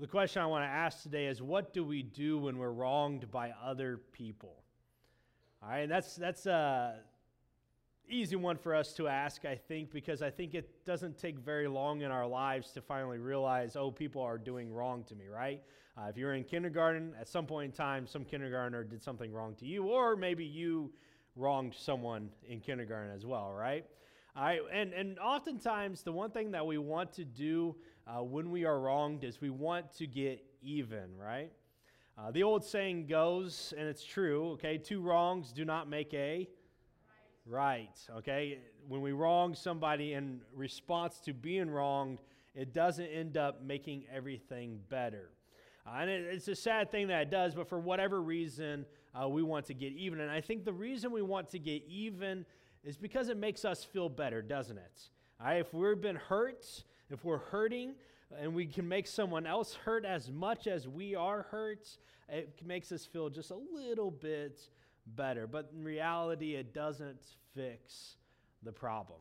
The question I want to ask today is what do we do when we're wronged by other people? All right, and that's that's a easy one for us to ask, I think, because I think it doesn't take very long in our lives to finally realize, oh, people are doing wrong to me, right? Uh, if you're in kindergarten, at some point in time, some kindergartner did something wrong to you, or maybe you wronged someone in kindergarten as well, right? All right, and, and oftentimes the one thing that we want to do uh, when we are wronged is we want to get even, right? Uh, the old saying goes, and it's true, okay, two wrongs do not make a right. right, okay? When we wrong somebody in response to being wronged, it doesn't end up making everything better. Uh, and it, it's a sad thing that it does, but for whatever reason, uh, we want to get even. And I think the reason we want to get even is because it makes us feel better, doesn't it? Right, if we've been hurt, if we're hurting, and we can make someone else hurt as much as we are hurt, it makes us feel just a little bit better. But in reality, it doesn't fix the problem.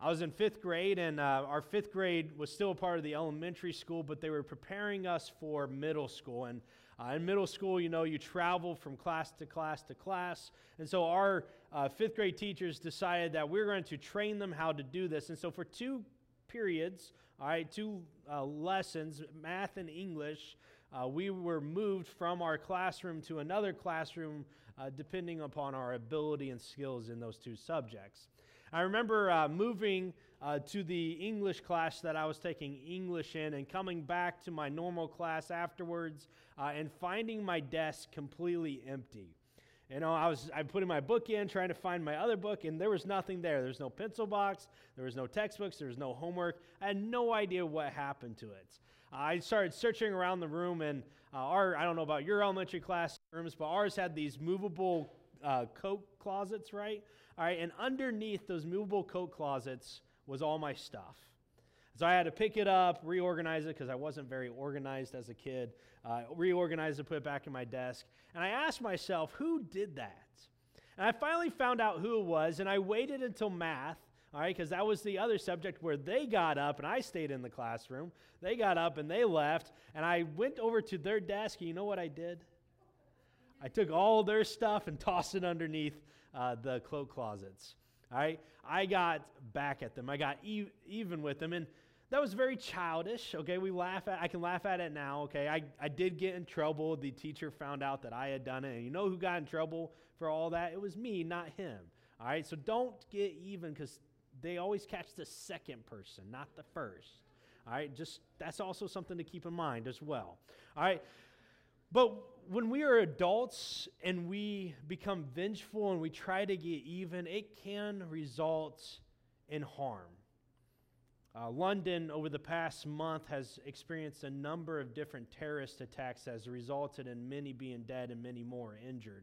I was in fifth grade, and uh, our fifth grade was still a part of the elementary school, but they were preparing us for middle school. And uh, in middle school, you know, you travel from class to class to class. And so our uh, fifth grade teachers decided that we we're going to train them how to do this. And so for two periods, all right, two uh, lessons, math and English, uh, we were moved from our classroom to another classroom uh, depending upon our ability and skills in those two subjects. I remember uh, moving uh, to the English class that I was taking English in and coming back to my normal class afterwards uh, and finding my desk completely empty. You know, I was I putting my book in, trying to find my other book, and there was nothing there. There's no pencil box, there was no textbooks, there was no homework. I had no idea what happened to it. I started searching around the room, and uh, our I don't know about your elementary classrooms, but ours had these movable uh, coat closets, right? All right, and underneath those movable coat closets was all my stuff. So I had to pick it up, reorganize it because I wasn't very organized as a kid, uh, reorganize it, put it back in my desk. And I asked myself, who did that? And I finally found out who it was, and I waited until math, all right, because that was the other subject where they got up and I stayed in the classroom. They got up and they left, and I went over to their desk, and you know what I did? I took all their stuff and tossed it underneath uh, the cloak closets. All right, I got back at them. I got e- even with them, and that was very childish. Okay, we laugh at. I can laugh at it now. Okay, I, I did get in trouble. The teacher found out that I had done it, and you know who got in trouble for all that? It was me, not him. All right, so don't get even because they always catch the second person, not the first. All right, just that's also something to keep in mind as well. All right, but when we are adults and we become vengeful and we try to get even, it can result in harm. Uh, London, over the past month, has experienced a number of different terrorist attacks that has resulted in many being dead and many more injured.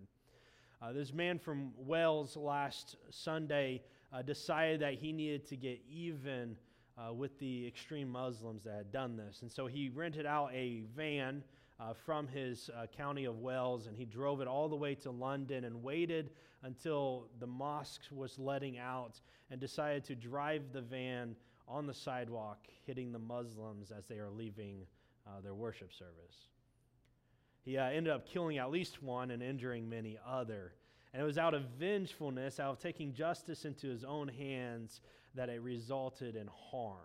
Uh, this man from Wales last Sunday uh, decided that he needed to get even uh, with the extreme Muslims that had done this. And so he rented out a van uh, from his uh, county of Wales, and he drove it all the way to London and waited until the mosque was letting out and decided to drive the van on the sidewalk, hitting the Muslims as they are leaving uh, their worship service. He uh, ended up killing at least one and injuring many other. And it was out of vengefulness, out of taking justice into his own hands, that it resulted in harm.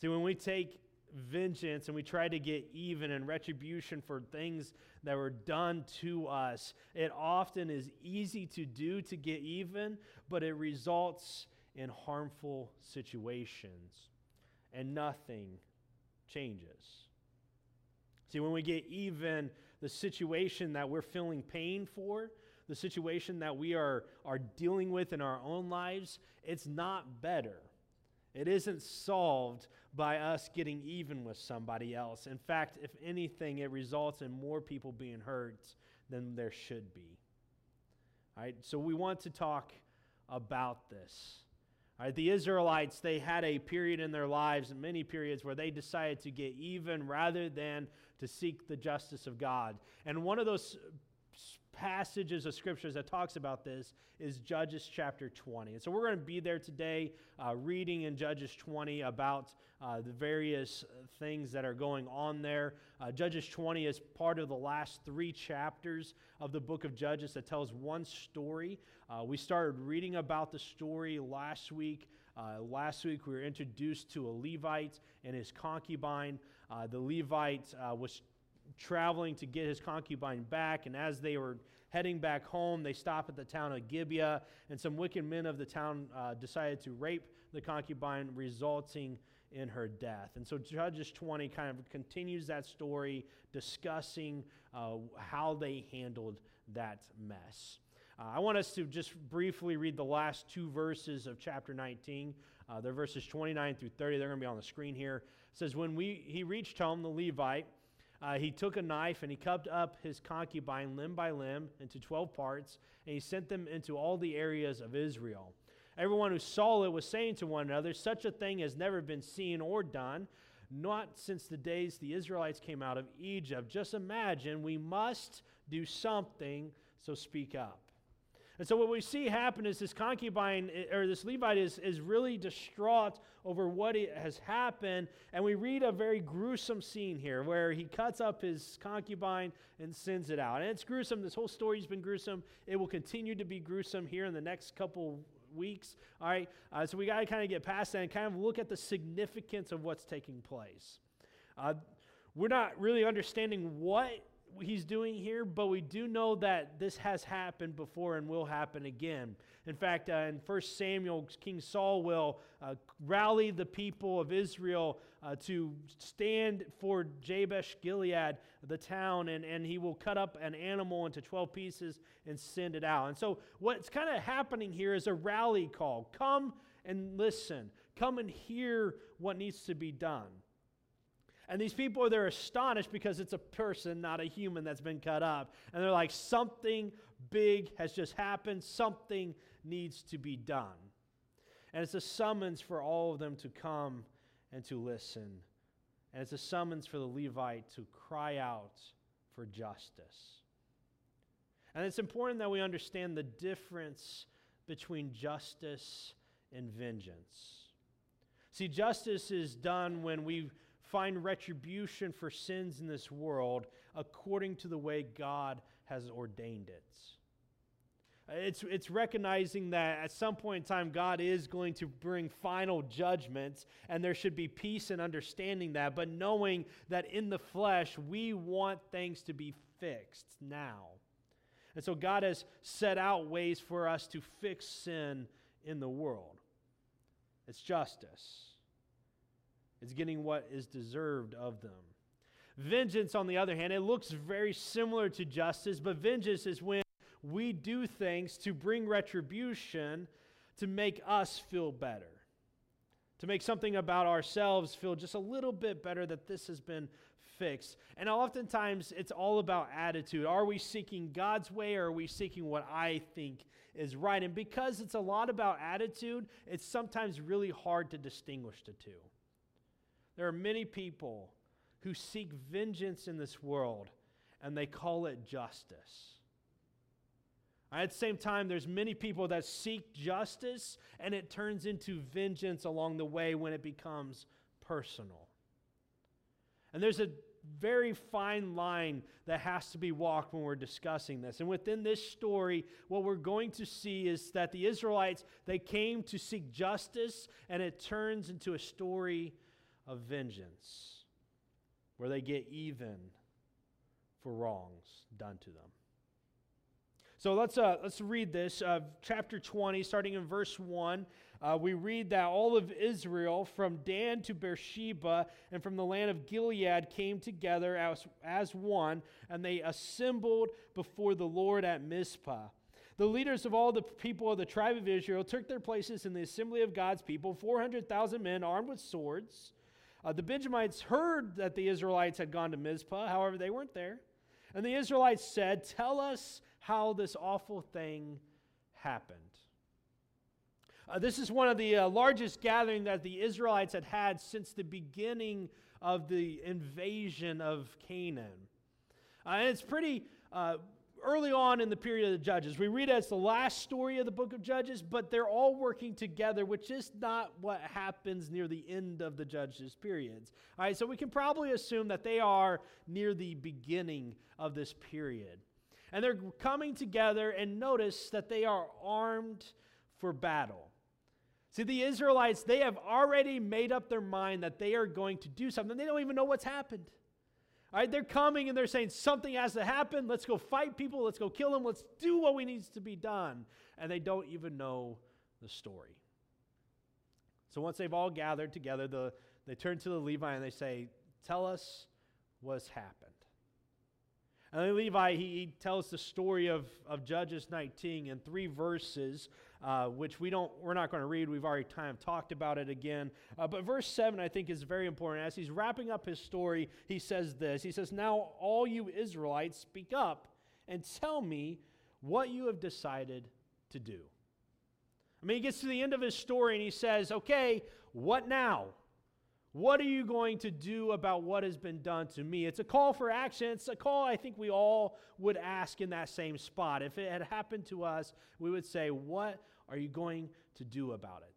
See, when we take vengeance and we try to get even and retribution for things that were done to us, it often is easy to do to get even, but it results in harmful situations and nothing changes. See, when we get even, the situation that we're feeling pain for, the situation that we are, are dealing with in our own lives, it's not better. It isn't solved by us getting even with somebody else. In fact, if anything, it results in more people being hurt than there should be. All right, so we want to talk about this. The Israelites, they had a period in their lives, many periods, where they decided to get even rather than to seek the justice of God. And one of those passages of scriptures that talks about this is Judges chapter 20. And so we're going to be there today uh, reading in Judges 20 about uh, the various things that are going on there. Uh, Judges 20 is part of the last three chapters of the book of Judges that tells one story. Uh, we started reading about the story last week. Uh, last week, we were introduced to a Levite and his concubine. Uh, the Levite uh, was traveling to get his concubine back, and as they were heading back home, they stop at the town of Gibeah, and some wicked men of the town uh, decided to rape the concubine, resulting in her death. And so Judges 20 kind of continues that story, discussing uh, how they handled that mess. Uh, I want us to just briefly read the last two verses of chapter 19. Uh, they're verses 29 through 30. They're going to be on the screen here. It says, When we, he reached home, the Levite, uh, he took a knife and he cut up his concubine limb by limb into 12 parts, and he sent them into all the areas of Israel. Everyone who saw it was saying to one another, Such a thing has never been seen or done, not since the days the Israelites came out of Egypt. Just imagine, we must do something, so speak up. And so what we see happen is this concubine or this Levite is, is really distraught over what has happened. And we read a very gruesome scene here where he cuts up his concubine and sends it out. And it's gruesome. This whole story's been gruesome. It will continue to be gruesome here in the next couple weeks. All right. Uh, so we got to kind of get past that and kind of look at the significance of what's taking place. Uh, we're not really understanding what he's doing here, but we do know that this has happened before and will happen again. In fact, uh, in 1 Samuel, King Saul will uh, rally the people of Israel uh, to stand for Jabesh Gilead, the town, and, and he will cut up an animal into 12 pieces and send it out. And so, what's kind of happening here is a rally call come and listen, come and hear what needs to be done. And these people, they're astonished because it's a person, not a human, that's been cut up. And they're like, something big has just happened, something needs to be done. And it's a summons for all of them to come and to listen. And it's a summons for the Levite to cry out for justice. And it's important that we understand the difference between justice and vengeance. See, justice is done when we find retribution for sins in this world according to the way God has ordained it. It's, it's recognizing that at some point in time, God is going to bring final judgments, and there should be peace and understanding that, but knowing that in the flesh, we want things to be fixed now. And so God has set out ways for us to fix sin in the world. It's justice. It's getting what is deserved of them. Vengeance, on the other hand, it looks very similar to justice, but vengeance is when we do things to bring retribution to make us feel better, to make something about ourselves feel just a little bit better that this has been fixed. And oftentimes it's all about attitude. Are we seeking God's way or are we seeking what I think is right? And because it's a lot about attitude, it's sometimes really hard to distinguish the two. There are many people who seek vengeance in this world and they call it justice. At the same time, there's many people that seek justice and it turns into vengeance along the way when it becomes personal. And there's a very fine line that has to be walked when we're discussing this. And within this story, what we're going to see is that the Israelites, they came to seek justice and it turns into a story of vengeance, where they get even for wrongs done to them. So let's, uh, let's read this. Uh, chapter 20, starting in verse 1. Uh, we read that all of Israel, from Dan to Beersheba and from the land of Gilead, came together as, as one, and they assembled before the Lord at Mizpah. The leaders of all the people of the tribe of Israel took their places in the assembly of God's people, 400,000 men armed with swords. Uh, the Benjamites heard that the Israelites had gone to Mizpah, however, they weren't there. And the Israelites said, Tell us how this awful thing happened. Uh, this is one of the uh, largest gatherings that the Israelites had had since the beginning of the invasion of Canaan. Uh, and it's pretty uh, early on in the period of the Judges. We read as the last story of the book of Judges, but they're all working together, which is not what happens near the end of the Judges periods. All right, so we can probably assume that they are near the beginning of this period. And they're coming together, and notice that they are armed for battle. See, the Israelites, they have already made up their mind that they are going to do something. They don't even know what's happened. All right, they're coming and they're saying something has to happen. Let's go fight people. Let's go kill them. Let's do what we needs to be done. And they don't even know the story. So once they've all gathered together, the, they turn to the Levi and they say, Tell us what's happened. And then Levi, he, he tells the story of, of Judges 19 in three verses uh, which we don't, we're not going to read. We've already of talked about it again. Uh, but verse 7, I think, is very important. As he's wrapping up his story, he says this He says, Now all you Israelites, speak up and tell me what you have decided to do. I mean, he gets to the end of his story and he says, Okay, what now? What are you going to do about what has been done to me? It's a call for action. It's a call I think we all would ask in that same spot. If it had happened to us, we would say, What are you going to do about it?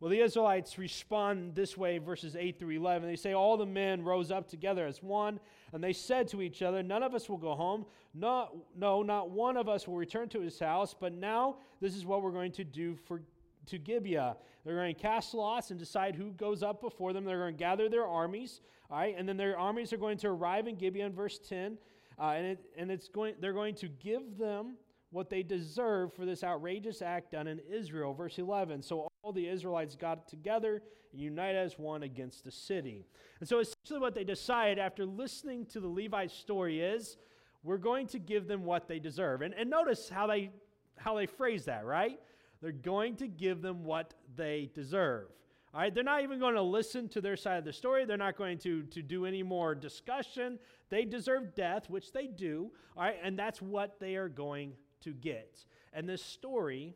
Well, the Israelites respond this way, verses 8 through 11. They say, All the men rose up together as one, and they said to each other, None of us will go home. Not, no, not one of us will return to his house, but now this is what we're going to do for, to Gibeah. They're going to cast lots and decide who goes up before them. They're going to gather their armies, all right, and then their armies are going to arrive in Gibeah in verse 10, uh, and, it, and it's going, they're going to give them what they deserve for this outrageous act done in Israel. Verse 11. So all the Israelites got together and united as one against the city. And so essentially, what they decide after listening to the Levite story is we're going to give them what they deserve. And, and notice how they, how they phrase that, right? They're going to give them what they deserve. All right, they're not even going to listen to their side of the story. They're not going to, to do any more discussion. They deserve death, which they do. All right, and that's what they are going to get. And this story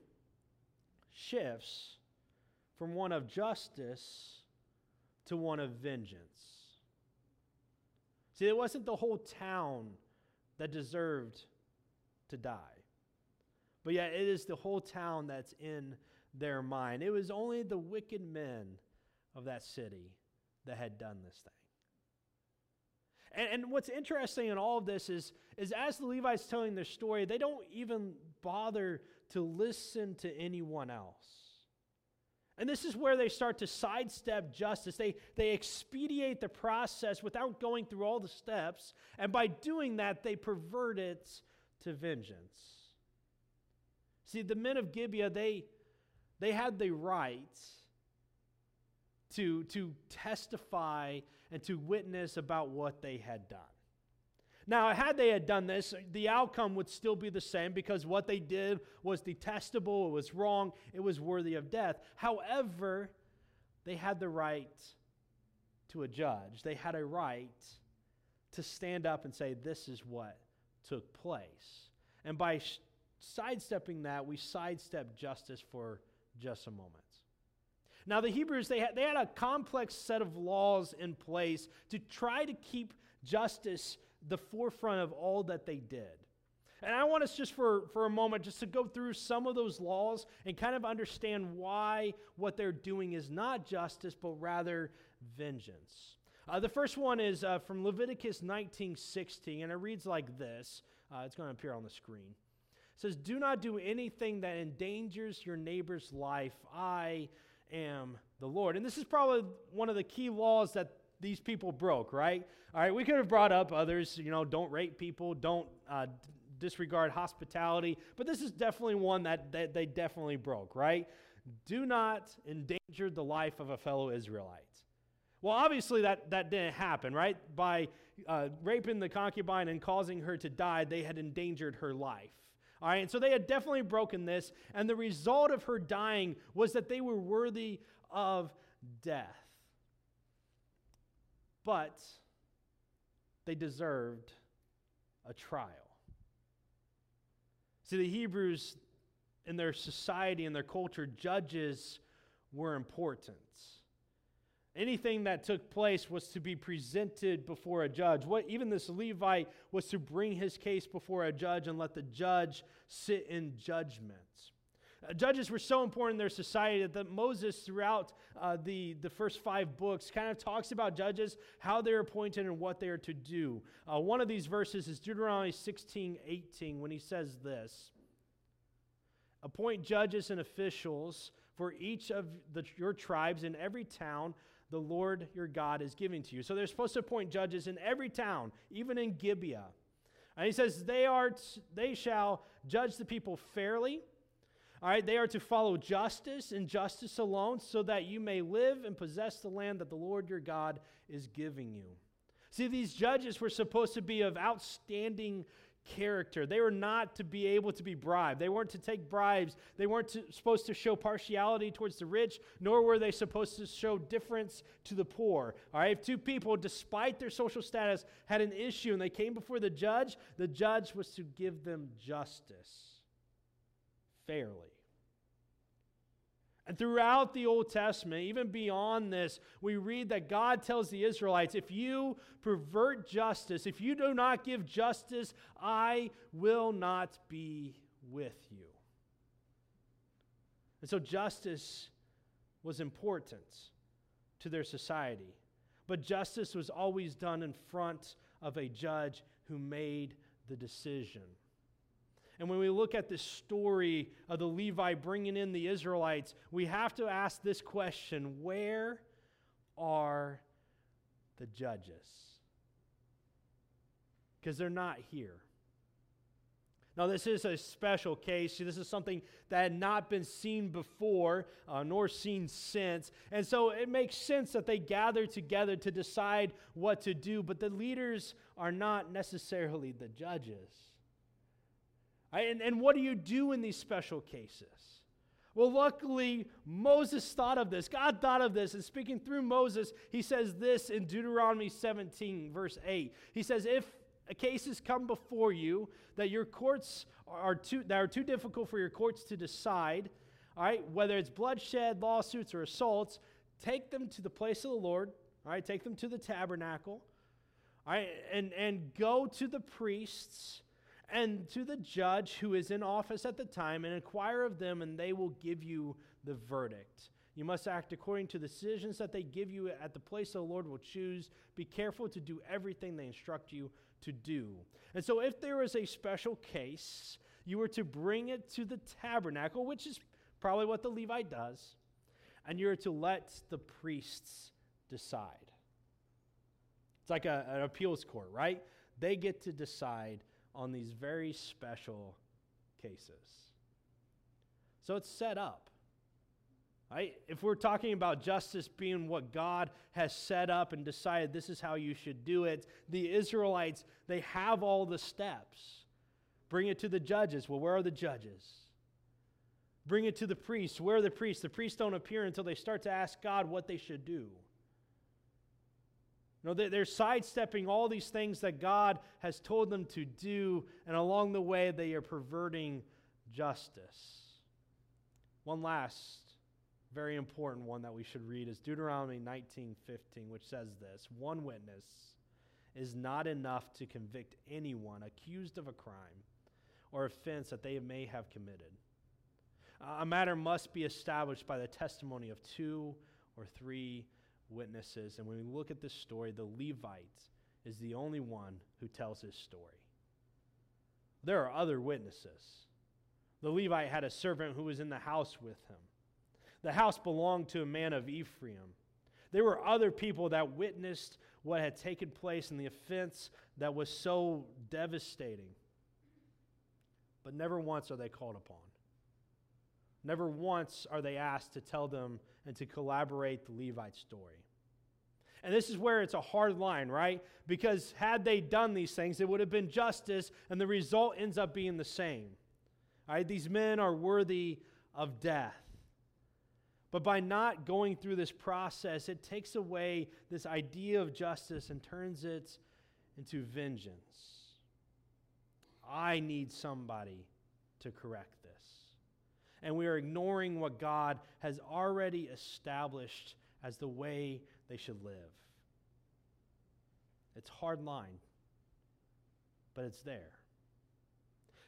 shifts from one of justice to one of vengeance. See, it wasn't the whole town that deserved to die, but yet it is the whole town that's in their mind. It was only the wicked men of that city that had done this thing. And, and what's interesting in all of this is, is as the Levites telling their story, they don't even bother to listen to anyone else. And this is where they start to sidestep justice. They, they expedite the process without going through all the steps. And by doing that, they pervert it to vengeance. See, the men of Gibeah, they, they had the right to, to testify and to witness about what they had done. Now, had they had done this, the outcome would still be the same because what they did was detestable, it was wrong, it was worthy of death. However, they had the right to a judge. They had a right to stand up and say, This is what took place. And by sidestepping that, we sidestep justice for just a moment. Now, the Hebrews, they had, they had a complex set of laws in place to try to keep justice the forefront of all that they did. And I want us just for, for a moment just to go through some of those laws and kind of understand why what they're doing is not justice, but rather vengeance. Uh, the first one is uh, from Leviticus 19:16, and it reads like this. Uh, it's going to appear on the screen. Says, "Do not do anything that endangers your neighbor's life. I am the Lord. And this is probably one of the key laws that these people broke, right? All right, we could have brought up others, you know, don't rape people, don't uh, disregard hospitality, but this is definitely one that, that they definitely broke, right? Do not endanger the life of a fellow Israelite. Well, obviously that, that didn't happen, right? By uh, raping the concubine and causing her to die, they had endangered her life. All right, and so they had definitely broken this, and the result of her dying was that they were worthy of death. But they deserved a trial. See, the Hebrews in their society and their culture, judges were important. Anything that took place was to be presented before a judge. What even this Levite was to bring his case before a judge and let the judge sit in judgment. Uh, judges were so important in their society that Moses, throughout uh, the, the first five books, kind of talks about judges, how they're appointed, and what they are to do. Uh, one of these verses is Deuteronomy 16 18, when he says this Appoint judges and officials for each of the, your tribes in every town the Lord your God is giving to you. So they're supposed to appoint judges in every town, even in Gibeah. And he says, they, are t- they shall judge the people fairly. All right, they are to follow justice and justice alone, so that you may live and possess the land that the Lord your God is giving you. See, these judges were supposed to be of outstanding character. They were not to be able to be bribed. They weren't to take bribes. They weren't to, supposed to show partiality towards the rich, nor were they supposed to show difference to the poor. All right, if two people, despite their social status, had an issue and they came before the judge, the judge was to give them justice fairly. And throughout the Old Testament, even beyond this, we read that God tells the Israelites if you pervert justice, if you do not give justice, I will not be with you. And so justice was important to their society. But justice was always done in front of a judge who made the decision. And when we look at this story of the Levi bringing in the Israelites, we have to ask this question where are the judges? Because they're not here. Now, this is a special case. This is something that had not been seen before, uh, nor seen since. And so it makes sense that they gather together to decide what to do, but the leaders are not necessarily the judges. And, and what do you do in these special cases? Well, luckily, Moses thought of this. God thought of this. And speaking through Moses, he says this in Deuteronomy 17, verse 8. He says, If cases come before you that your courts are too, that are too difficult for your courts to decide, all right, whether it's bloodshed, lawsuits, or assaults, take them to the place of the Lord, all right, take them to the tabernacle, all right, and, and go to the priests and to the judge who is in office at the time and inquire of them, and they will give you the verdict. You must act according to the decisions that they give you at the place the Lord will choose. Be careful to do everything they instruct you to do. And so, if there is a special case, you are to bring it to the tabernacle, which is probably what the Levite does, and you're to let the priests decide. It's like a, an appeals court, right? They get to decide on these very special cases. So it's set up. Right? If we're talking about justice being what God has set up and decided this is how you should do it, the Israelites, they have all the steps. Bring it to the judges. Well, where are the judges? Bring it to the priests. Where are the priests? The priests don't appear until they start to ask God what they should do. No, they're sidestepping all these things that God has told them to do, and along the way, they are perverting justice. One last very important one that we should read is Deuteronomy 19:15, which says this: "One witness is not enough to convict anyone accused of a crime or offense that they may have committed. A matter must be established by the testimony of two or three witnesses. And when we look at this story, the Levite is the only one who tells his story. There are other witnesses. The Levite had a servant who was in the house with him. The house belonged to a man of Ephraim. There were other people that witnessed what had taken place and the offense that was so devastating. But never once are they called upon. Never once are they asked to tell them and to collaborate the Levite story. And this is where it's a hard line, right? Because had they done these things, it would have been justice, and the result ends up being the same. Right, these men are worthy of death. But by not going through this process, it takes away this idea of justice and turns it into vengeance. I need somebody to correct and we are ignoring what God has already established as the way they should live. It's hard line, but it's there.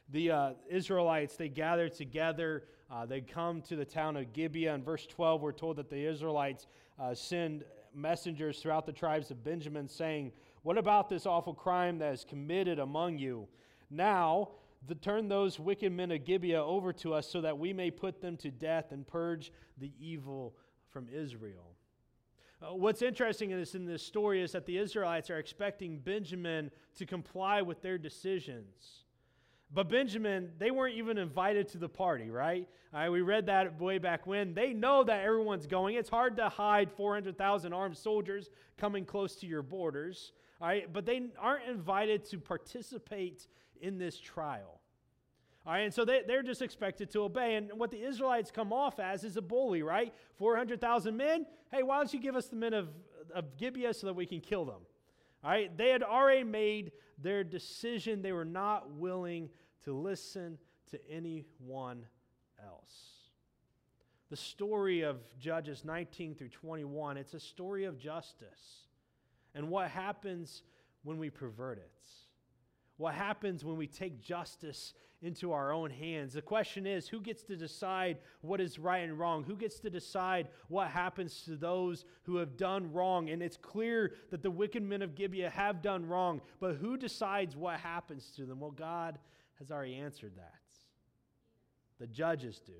The uh, Israelites, they gather together. Uh, they come to the town of Gibeah. In verse 12, we're told that the Israelites uh, send messengers throughout the tribes of Benjamin saying, What about this awful crime that is committed among you? Now, the, turn those wicked men of Gibeah over to us so that we may put them to death and purge the evil from Israel. Uh, what's interesting in this, in this story is that the Israelites are expecting Benjamin to comply with their decisions. But Benjamin, they weren't even invited to the party, right? We read that way back when. They know that everyone's going. It's hard to hide 400,000 armed soldiers coming close to your borders, all right? But they aren't invited to participate in this trial. All right, and so they, they're just expected to obey. And what the Israelites come off as is a bully, right? 400,000 men. Hey, why don't you give us the men of, of Gibeah so that we can kill them? All right, they had already made their decision. They were not willing to listen to anyone else. The story of Judges 19 through 21, it's a story of justice and what happens when we pervert it. What happens when we take justice into our own hands? The question is who gets to decide what is right and wrong? Who gets to decide what happens to those who have done wrong? And it's clear that the wicked men of Gibeah have done wrong, but who decides what happens to them? Well, God has already answered that. The judges do.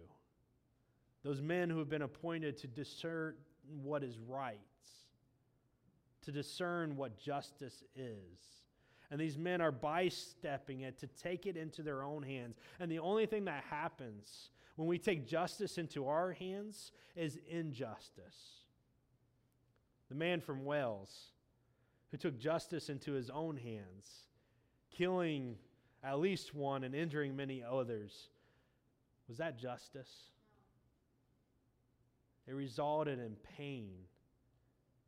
Those men who have been appointed to discern what is right, to discern what justice is. And these men are bystepping it to take it into their own hands. And the only thing that happens when we take justice into our hands is injustice. The man from Wales who took justice into his own hands, killing at least one and injuring many others, was that justice? It resulted in pain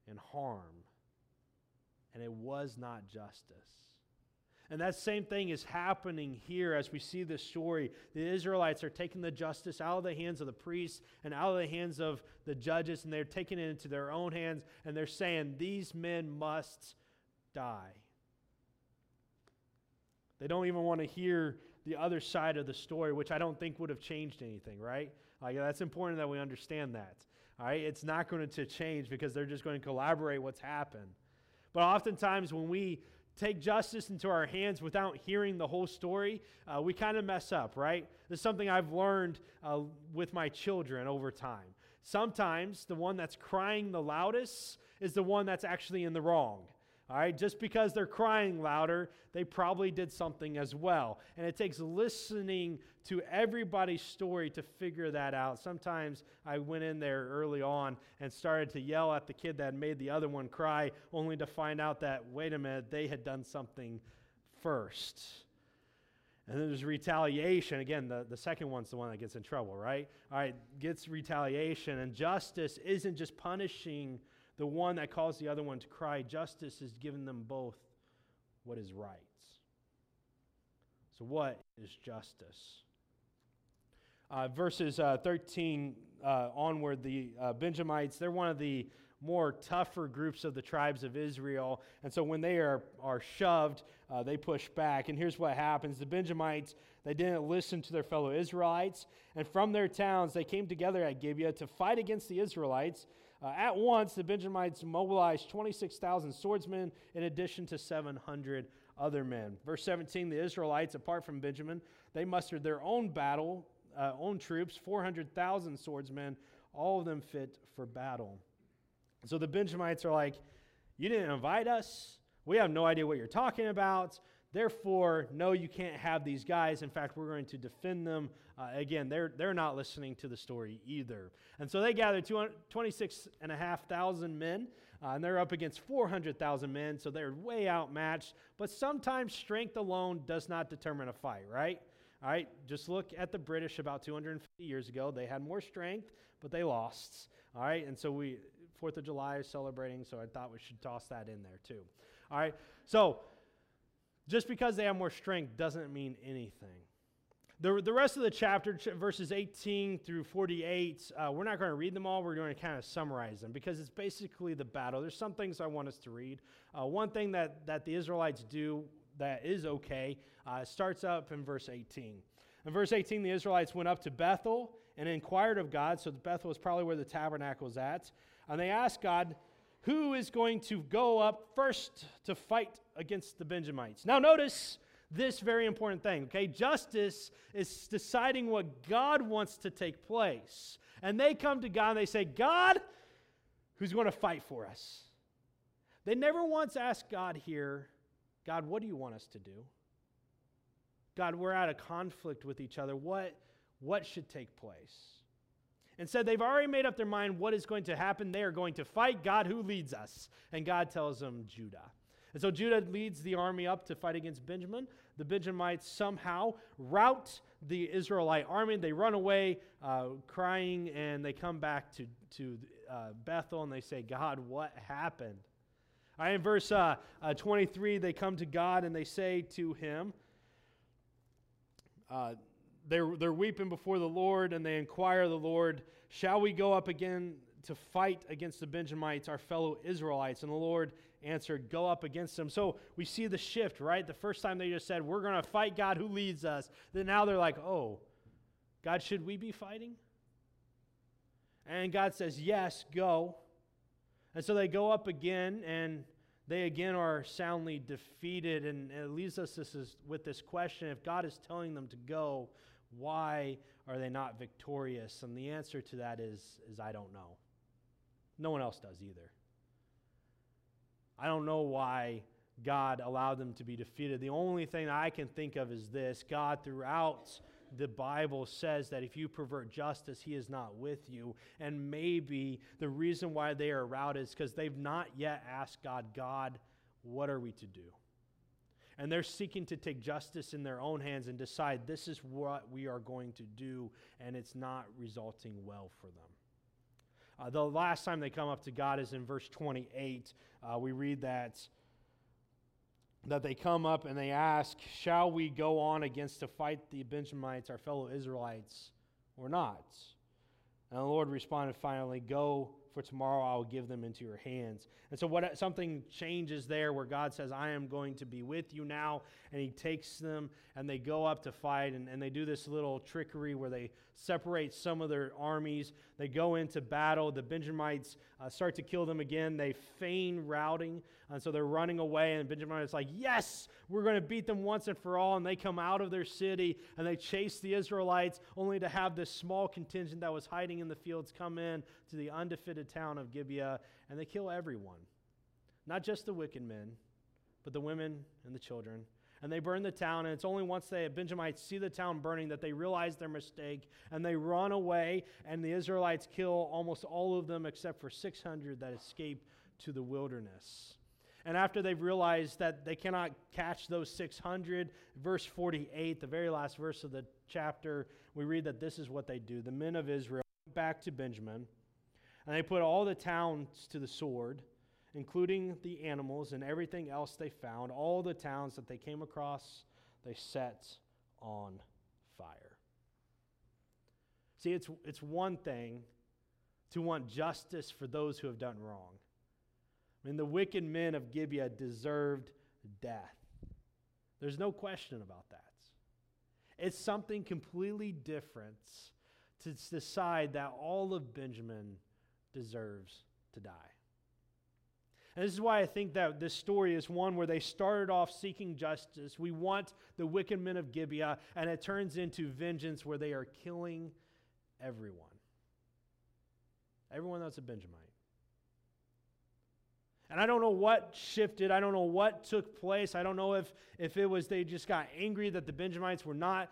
and harm, and it was not justice. And that same thing is happening here as we see this story. The Israelites are taking the justice out of the hands of the priests and out of the hands of the judges, and they're taking it into their own hands, and they're saying, These men must die. They don't even want to hear the other side of the story, which I don't think would have changed anything, right? Like, that's important that we understand that. All right? It's not going to change because they're just going to collaborate what's happened. But oftentimes, when we take justice into our hands without hearing the whole story, uh, we kind of mess up, right? This is something I've learned uh, with my children over time. Sometimes the one that's crying the loudest is the one that's actually in the wrong. All right, just because they're crying louder, they probably did something as well. And it takes listening to everybody's story to figure that out. Sometimes I went in there early on and started to yell at the kid that made the other one cry, only to find out that, wait a minute, they had done something first. And then there's retaliation. Again, the, the second one's the one that gets in trouble, right? All right, gets retaliation. And justice isn't just punishing the one that caused the other one to cry, justice has given them both what is right. So, what is justice? Uh, verses uh, 13 uh, onward, the uh, Benjamites, they're one of the more tougher groups of the tribes of Israel. And so when they are, are shoved, uh, they push back. And here's what happens the Benjamites, they didn't listen to their fellow Israelites. And from their towns, they came together at Gibeah to fight against the Israelites. Uh, at once, the Benjamites mobilized 26,000 swordsmen in addition to 700 other men. Verse 17 the Israelites, apart from Benjamin, they mustered their own battle, uh, own troops, 400,000 swordsmen, all of them fit for battle. So the Benjamites are like, You didn't invite us. We have no idea what you're talking about. Therefore, no, you can't have these guys. In fact, we're going to defend them. Uh, again, they're, they're not listening to the story either. And so they gathered 26,500 men, uh, and they're up against 400,000 men, so they're way outmatched. But sometimes strength alone does not determine a fight, right? All right, just look at the British about 250 years ago. They had more strength, but they lost. All right, and so we, Fourth of July is celebrating, so I thought we should toss that in there too. All right, so just because they have more strength doesn't mean anything. The, the rest of the chapter, ch- verses 18 through 48, uh, we're not going to read them all. We're going to kind of summarize them because it's basically the battle. There's some things I want us to read. Uh, one thing that, that the Israelites do that is okay uh, starts up in verse 18. In verse 18, the Israelites went up to Bethel and inquired of God. So Bethel is probably where the tabernacle is at. And they asked God, who is going to go up first to fight against the Benjamites? Now, notice this very important thing, okay? Justice is deciding what God wants to take place. And they come to God and they say, God, who's going to fight for us? They never once ask God here, God, what do you want us to do? God, we're at a conflict with each other. What, what should take place? Instead, they've already made up their mind what is going to happen. They are going to fight God who leads us. And God tells them Judah. And so Judah leads the army up to fight against Benjamin. The Benjamites somehow rout the Israelite army. They run away uh, crying and they come back to, to uh, Bethel and they say, God, what happened? Right, in verse uh, uh 23, they come to God and they say to him, uh, they're, they're weeping before the Lord and they inquire the Lord, Shall we go up again to fight against the Benjamites, our fellow Israelites? And the Lord answered, Go up against them. So we see the shift, right? The first time they just said, We're going to fight God who leads us. Then now they're like, Oh, God, should we be fighting? And God says, Yes, go. And so they go up again and they again are soundly defeated. And it leaves us this is, with this question if God is telling them to go, why are they not victorious? And the answer to that is, is I don't know. No one else does either. I don't know why God allowed them to be defeated. The only thing I can think of is this God, throughout the Bible, says that if you pervert justice, He is not with you. And maybe the reason why they are routed is because they've not yet asked God, God, what are we to do? And they're seeking to take justice in their own hands and decide this is what we are going to do, and it's not resulting well for them. Uh, the last time they come up to God is in verse 28. Uh, we read that that they come up and they ask, "Shall we go on against to fight the Benjamites, our fellow Israelites, or not?" And the Lord responded finally, "Go for tomorrow I will give them into your hands. And so what something changes there where God says, I am going to be with you now, and he takes them and they go up to fight, and, and they do this little trickery where they separate some of their armies. They go into battle. The Benjamites uh, start to kill them again. They feign routing, and so they're running away, and Benjamin is like, Yes, we're going to beat them once and for all. And they come out of their city and they chase the Israelites, only to have this small contingent that was hiding in the fields come in to the undefeated town of Gibeah, and they kill everyone. Not just the wicked men, but the women and the children. And they burn the town, and it's only once the Benjamites see the town burning that they realize their mistake, and they run away, and the Israelites kill almost all of them except for 600 that escape to the wilderness. And after they've realized that they cannot catch those 600, verse 48, the very last verse of the chapter, we read that this is what they do. The men of Israel went back to Benjamin, and they put all the towns to the sword, including the animals and everything else they found. All the towns that they came across, they set on fire. See, it's, it's one thing to want justice for those who have done wrong. I mean, the wicked men of Gibeah deserved death. There's no question about that. It's something completely different to decide that all of Benjamin deserves to die. And this is why I think that this story is one where they started off seeking justice. We want the wicked men of Gibeah, and it turns into vengeance where they are killing everyone. Everyone that's a Benjamite. And I don't know what shifted. I don't know what took place. I don't know if, if it was they just got angry that the Benjamites were not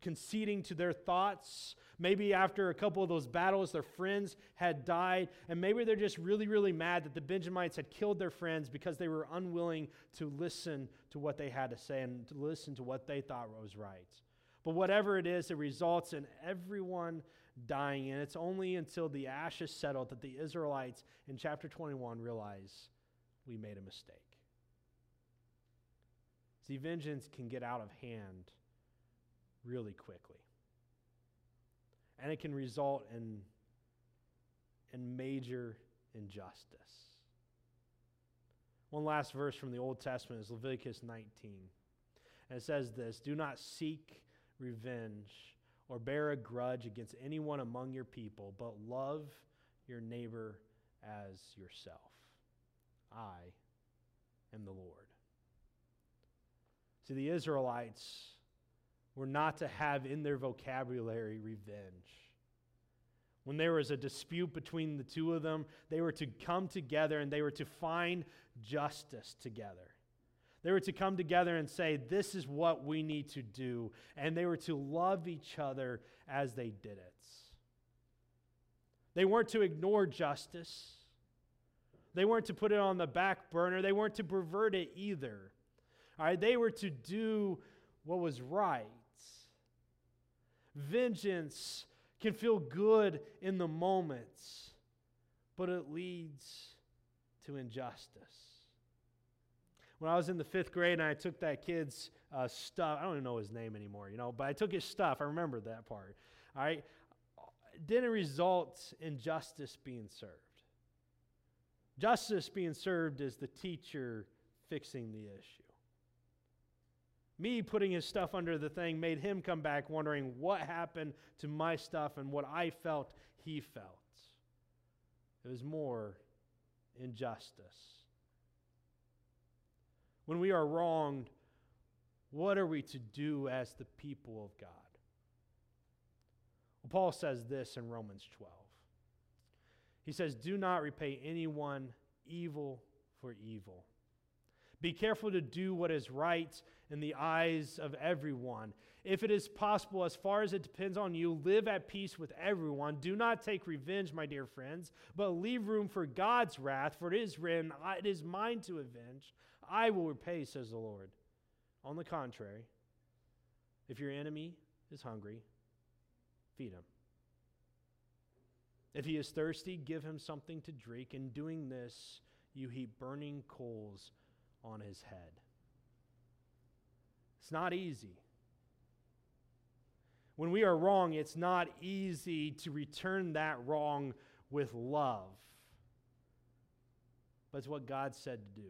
conceding to their thoughts. Maybe after a couple of those battles, their friends had died. And maybe they're just really, really mad that the Benjamites had killed their friends because they were unwilling to listen to what they had to say and to listen to what they thought was right. But whatever it is, it results in everyone dying. And it's only until the ashes settled that the Israelites in chapter 21 realize we made a mistake. See, vengeance can get out of hand really quickly. And it can result in, in major injustice. One last verse from the Old Testament is Leviticus 19. And it says this Do not seek revenge or bear a grudge against anyone among your people, but love your neighbor as yourself. I am the Lord. See, the Israelites were not to have in their vocabulary revenge. When there was a dispute between the two of them, they were to come together and they were to find justice together. They were to come together and say, This is what we need to do. And they were to love each other as they did it. They weren't to ignore justice, they weren't to put it on the back burner, they weren't to pervert it either. All right, they were to do what was right. Vengeance can feel good in the moments, but it leads to injustice. When I was in the fifth grade and I took that kid's uh, stuff, I don't even know his name anymore, you know, but I took his stuff. I remember that part. All right. It didn't result in justice being served. Justice being served is the teacher fixing the issue. Me putting his stuff under the thing made him come back wondering what happened to my stuff and what I felt he felt. It was more injustice. When we are wronged, what are we to do as the people of God? Well, Paul says this in Romans 12. He says, Do not repay anyone evil for evil. Be careful to do what is right in the eyes of everyone. If it is possible, as far as it depends on you, live at peace with everyone. Do not take revenge, my dear friends, but leave room for God's wrath, for it is written, It is mine to avenge. I will repay, says the Lord. On the contrary, if your enemy is hungry, feed him. If he is thirsty, give him something to drink. In doing this, you heap burning coals on his head. It's not easy. When we are wrong, it's not easy to return that wrong with love. But it's what God said to do.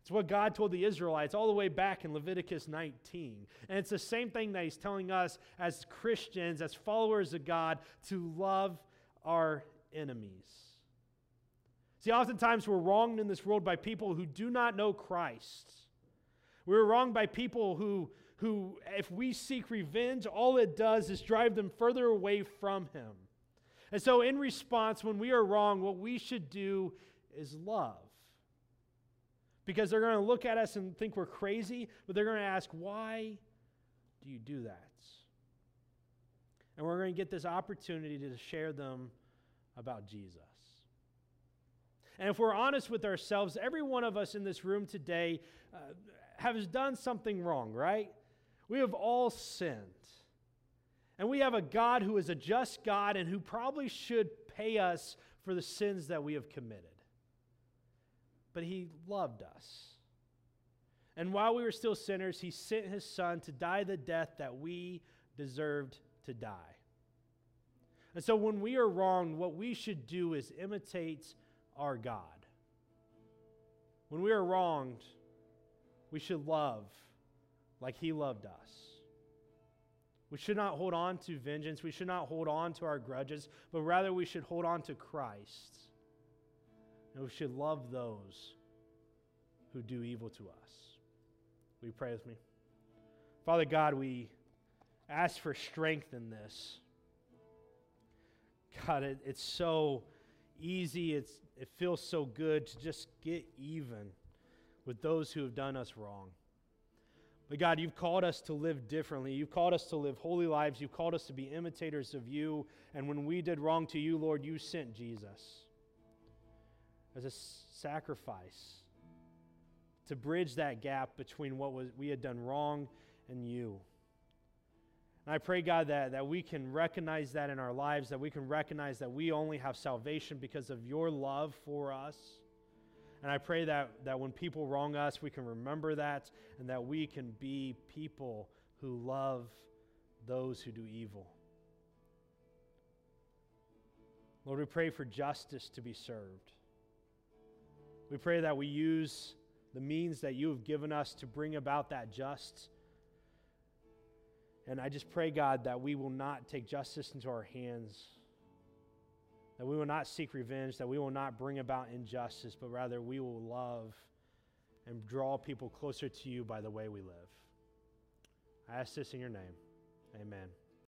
It's what God told the Israelites all the way back in Leviticus 19. And it's the same thing that He's telling us as Christians, as followers of God, to love our enemies. See, oftentimes we're wronged in this world by people who do not know Christ. We're wronged by people who, who, if we seek revenge, all it does is drive them further away from Him. And so, in response, when we are wrong, what we should do is love. Because they're going to look at us and think we're crazy, but they're going to ask, why do you do that? And we're going to get this opportunity to share them about Jesus. And if we're honest with ourselves, every one of us in this room today uh, has done something wrong, right? We have all sinned. And we have a God who is a just God and who probably should pay us for the sins that we have committed. But he loved us. And while we were still sinners, he sent his son to die the death that we deserved to die. And so when we are wrong, what we should do is imitate our God. When we are wronged, we should love like he loved us. We should not hold on to vengeance. We should not hold on to our grudges, but rather we should hold on to Christ. And we should love those who do evil to us. You pray with me? Father God, we ask for strength in this. God, it, it's so easy, it's, it feels so good to just get even with those who have done us wrong. But God, you've called us to live differently. You've called us to live holy lives. You've called us to be imitators of you. And when we did wrong to you, Lord, you sent Jesus as a sacrifice to bridge that gap between what was, we had done wrong and you. And I pray, God, that, that we can recognize that in our lives, that we can recognize that we only have salvation because of your love for us. And I pray that, that when people wrong us, we can remember that and that we can be people who love those who do evil. Lord, we pray for justice to be served. We pray that we use the means that you have given us to bring about that just. And I just pray, God, that we will not take justice into our hands, that we will not seek revenge, that we will not bring about injustice, but rather we will love and draw people closer to you by the way we live. I ask this in your name. Amen.